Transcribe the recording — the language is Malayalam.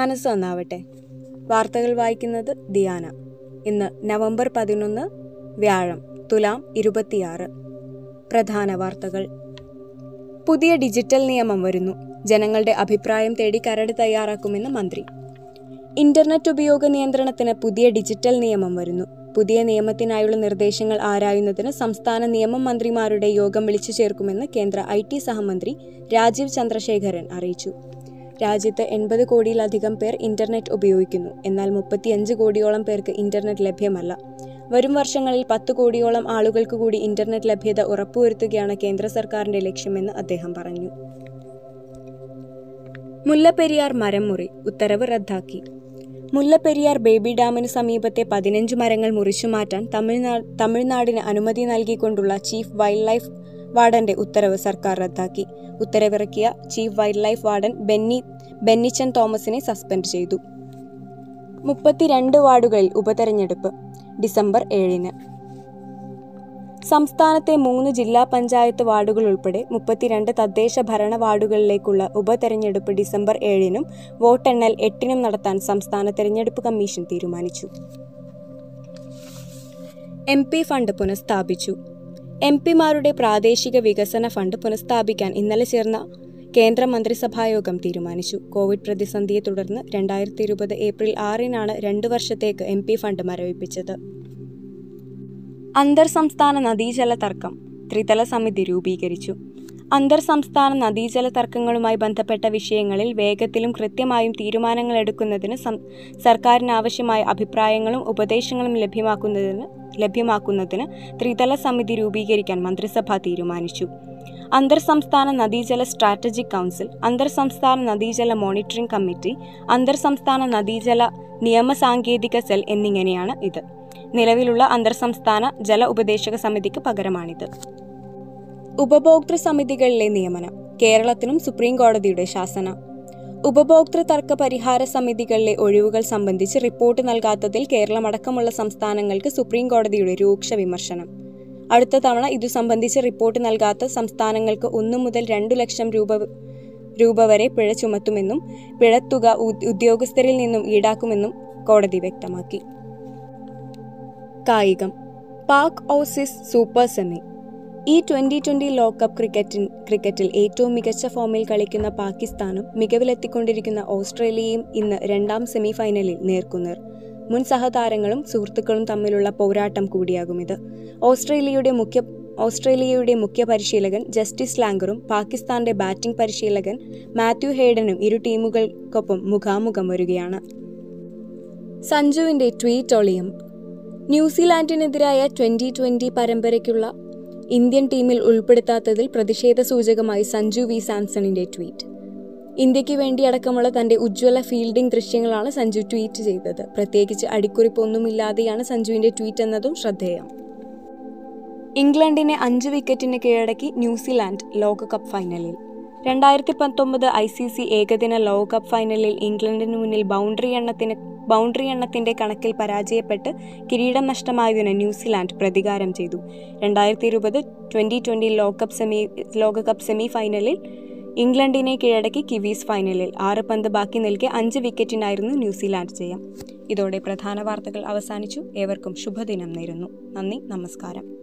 മനസ്സ് നന്നാവട്ടെ. വാർത്തകൾ വായിക്കുന്നത് ദിയാന. ഇന്ന് നവംബർ പതിനൊന്ന് വ്യാഴം തുലാം ഇരുപത്തിയാറ്. പ്രധാന വാർത്തകൾ. പുതിയ ഡിജിറ്റൽ നിയമം വരുന്നു. ജനങ്ങളുടെ അഭിപ്രായം തേടി കരട് തയ്യാറാക്കുമെന്ന് മന്ത്രി. ഇന്റർനെറ്റ് ഉപയോഗ നിയന്ത്രണത്തിന് പുതിയ ഡിജിറ്റൽ നിയമം വരുന്നു. പുതിയ നിയമത്തിനായുള്ള നിർദ്ദേശങ്ങൾ ആരായുന്നതിന് സംസ്ഥാന നിയമം മന്ത്രിമാരുടെ യോഗം വിളിച്ചു ചേർക്കുമെന്ന് കേന്ദ്ര ഐ സഹമന്ത്രി രാജീവ് ചന്ദ്രശേഖരൻ അറിയിച്ചു. രാജ്യത്ത് എൺപത് കോടിയിലധികം പേർ ഇന്റർനെറ്റ് ഉപയോഗിക്കുന്നു. എന്നാൽ മുപ്പത്തിയഞ്ച് കോടിയോളം പേർക്ക് ഇന്റർനെറ്റ് ലഭ്യമല്ല. വരും വർഷങ്ങളിൽ പത്ത് കോടിയോളം ആളുകൾക്ക് കൂടി ഇന്റർനെറ്റ് ലഭ്യത ഉറപ്പുവരുത്തുകയാണ് കേന്ദ്ര സർക്കാരിന്റെ ലക്ഷ്യമെന്ന് അദ്ദേഹം പറഞ്ഞു. മുല്ലപ്പെരിയാർ മരം മുറി ഉത്തരവ് റദ്ദാക്കി. മുല്ലപ്പെരിയാർ ബേബി ഡാമിന് സമീപത്തെ പതിനഞ്ച് മരങ്ങൾ മുറിച്ചുമാറ്റാൻ തമിഴ്നാട് തമിഴ്നാടിന് അനുമതി നൽകിക്കൊണ്ടുള്ള ചീഫ് വൈൽഡ് ലൈഫ് വാർഡന്റെ ഉത്തരവ് സർക്കാർ റദ്ദാക്കി. ഉത്തരവിറക്കിയ chief wildlife warden Benny Bennichan തോമസിനെ സസ്പെൻഡ് ചെയ്തു. മുപ്പത്തിരണ്ട് വാർഡുകളിൽ ഉപതെരഞ്ഞെടുപ്പ് ഡിസംബർ ഏഴിന്. സംസ്ഥാനത്തെ മൂന്ന് ജില്ലാ പഞ്ചായത്ത് വാർഡുകൾ ഉൾപ്പെടെ മുപ്പത്തിരണ്ട് തദ്ദേശ ഭരണ വാർഡുകളിലേക്കുള്ള ഉപതെരഞ്ഞെടുപ്പ് ഡിസംബർ ഏഴിനും വോട്ടെണ്ണൽ എട്ടിനും നടത്താൻ സംസ്ഥാന തെരഞ്ഞെടുപ്പ് കമ്മീഷൻ തീരുമാനിച്ചു. എം ഫണ്ട് പുനഃസ്ഥാപിച്ചു. എം പിമാരുടെ പ്രാദേശിക വികസന ഫണ്ട് പുനഃസ്ഥാപിക്കാൻ ഇന്നലെ ചേർന്ന കേന്ദ്ര മന്ത്രിസഭായോഗം തീരുമാനിച്ചു. കോവിഡ് പ്രതിസന്ധിയെ തുടർന്ന് രണ്ടായിരത്തി ഇരുപത് ഏപ്രിൽ ആറിനാണ് രണ്ടു വർഷത്തേക്ക് എം പി ഫണ്ട് മരവിപ്പിച്ചത്. അന്തർ സംസ്ഥാന നദീജല തർക്കം ത്രിതല സമിതി രൂപീകരിച്ചു. അന്തർ സംസ്ഥാന നദീജല തർക്കങ്ങളുമായി ബന്ധപ്പെട്ട വിഷയങ്ങളിൽ വേഗത്തിലും കൃത്യമായും തീരുമാനങ്ങൾ എടുക്കുന്നതിന് സർക്കാരിനാവശ്യമായ അഭിപ്രായങ്ങളും ഉപദേശങ്ങളും ലഭ്യമാക്കുന്നതിന് ലഭ്യമാക്കുന്നതിന് ത്രിതല സമിതി രൂപീകരിക്കാൻ മന്ത്രിസഭ തീരുമാനിച്ചു. അന്തർ സംസ്ഥാന നദീജല സ്ട്രാറ്റജിക് കൗൺസിൽ അന്തർ സംസ്ഥാന നദീജല മോണിറ്ററിംഗ് കമ്മിറ്റി അന്തർ സംസ്ഥാന നദീജല നിയമസാങ്കേതിക സെൽ എന്നിങ്ങനെയാണ് ഇത്. നിലവിലുള്ള അന്തർ സംസ്ഥാന ജല ഉപദേശക സമിതിക്ക് പകരമാണിത്. ഉപഭോക്തൃ സമിതികളിലെ നിയമനം കേരളത്തിനും സുപ്രീം കോടതിയുടെ ശാസന. ഉപഭോക്തൃ തർക്ക പരിഹാര സമിതികളിലെ ഒഴിവുകൾ സംബന്ധിച്ച് റിപ്പോർട്ട് നൽകാത്തതിൽ കേരളമടക്കമുള്ള സംസ്ഥാനങ്ങൾക്ക് സുപ്രീം കോടതിയുടെ രൂക്ഷ വിമർശനം. അടുത്ത തവണ ഇതു സംബന്ധിച്ച് റിപ്പോർട്ട് നൽകാത്ത സംസ്ഥാനങ്ങൾക്ക് ഒന്നു മുതൽ രണ്ടു ലക്ഷം രൂപ രൂപ വരെ പിഴ ചുമത്തുമെന്നും പിഴത്തുക ഉദ്യോഗസ്ഥരിൽ നിന്നും ഈടാക്കുമെന്നും കോടതി വ്യക്തമാക്കി. കായികം. Pak Aussies super semi. ഈ ട്വന്റി ട്വന്റി ലോകകപ്പ് ക്രിക്കറ്റിൻ ക്രിക്കറ്റിൽ ഏറ്റവും മികച്ച ഫോമിൽ കളിക്കുന്ന പാകിസ്ഥാനും മികവിലെത്തിക്കൊണ്ടിരിക്കുന്ന ഓസ്ട്രേലിയയും ഇന്ന് രണ്ടാം സെമി ഫൈനലിൽ നേർക്കുനേർ. മുൻ സഹതാരങ്ങളും സുഹൃത്തുക്കളും തമ്മിലുള്ള പോരാട്ടം കൂടിയാകും ഇത് ഓസ്ട്രേലിയയുടെ മുഖ്യ ഓസ്ട്രേലിയയുടെ മുഖ്യ പരിശീലകൻ ജസ്റ്റിസ് ലാംഗറും പാകിസ്ഥാന്റെ ബാറ്റിംഗ് പരിശീലകൻ മാത്യു ഹേഡനും ഇരു ടീമുകൾക്കൊപ്പം മുഖാമുഖം വരികയാണ്. സഞ്ജുവിന്റെ ട്വീറ്റ് ഒളിയും. ന്യൂസിലാൻഡിനെതിരായ ട്വന്റി ട്വന്റി പരമ്പരയ്ക്കുള്ള ഇന്ത്യൻ ടീമിൽ ഉൾപ്പെടുത്താത്തതിൽ പ്രതിഷേധ സൂചകമായി സഞ്ജു വി സാംസണിന്റെ ട്വീറ്റ്. ഇന്ത്യയ്ക്ക് വേണ്ടി അടക്കമുള്ള തന്റെ ഉജ്ജ്വല ഫീൽഡിംഗ് ദൃശ്യങ്ങളാണ് സഞ്ജു ട്വീറ്റ് ചെയ്തത്. പ്രത്യേകിച്ച് അടിക്കുറിപ്പൊന്നുമില്ലാതെയാണ് സഞ്ജുവിന്റെ ട്വീറ്റ് എന്നതും ശ്രദ്ധേയം. ഇംഗ്ലണ്ടിനെ അഞ്ച് വിക്കറ്റിന് കീഴടക്കി ന്യൂസിലാൻഡ് ലോകകപ്പ് ഫൈനലിൽ. രണ്ടായിരത്തി പത്തൊമ്പത് ഐ സി സി ഏകദിന ലോകകപ്പ് ഫൈനലിൽ ഇംഗ്ലണ്ടിന് മുന്നിൽ ബൗണ്ടറി എണ്ണത്തിന് ബൗണ്ടറി എണ്ണത്തിന്റെ കണക്കിൽ പരാജയപ്പെട്ട് കിരീടം നഷ്ടമായതിന് ന്യൂസിലാൻഡ് പ്രതികാരം ചെയ്തു. രണ്ടായിരത്തി ഇരുപത് ട്വന്റി ട്വന്റി ലോകകപ്പ് സെമി ലോകകപ്പ് സെമി ഫൈനലിൽ ഇംഗ്ലണ്ടിനെ കീഴടക്കി കിവീസ് ഫൈനലിൽ. ആറ് പന്ത് ബാക്കി നിൽക്കെ അഞ്ച് വിക്കറ്റിനായിരുന്നു ന്യൂസിലാൻഡ് ജയം. ഇതോടെ പ്രധാന വാർത്തകൾ അവസാനിച്ചു. ഏവർക്കും ശുഭദിനം നേരുന്നു. നന്ദി നമസ്കാരം.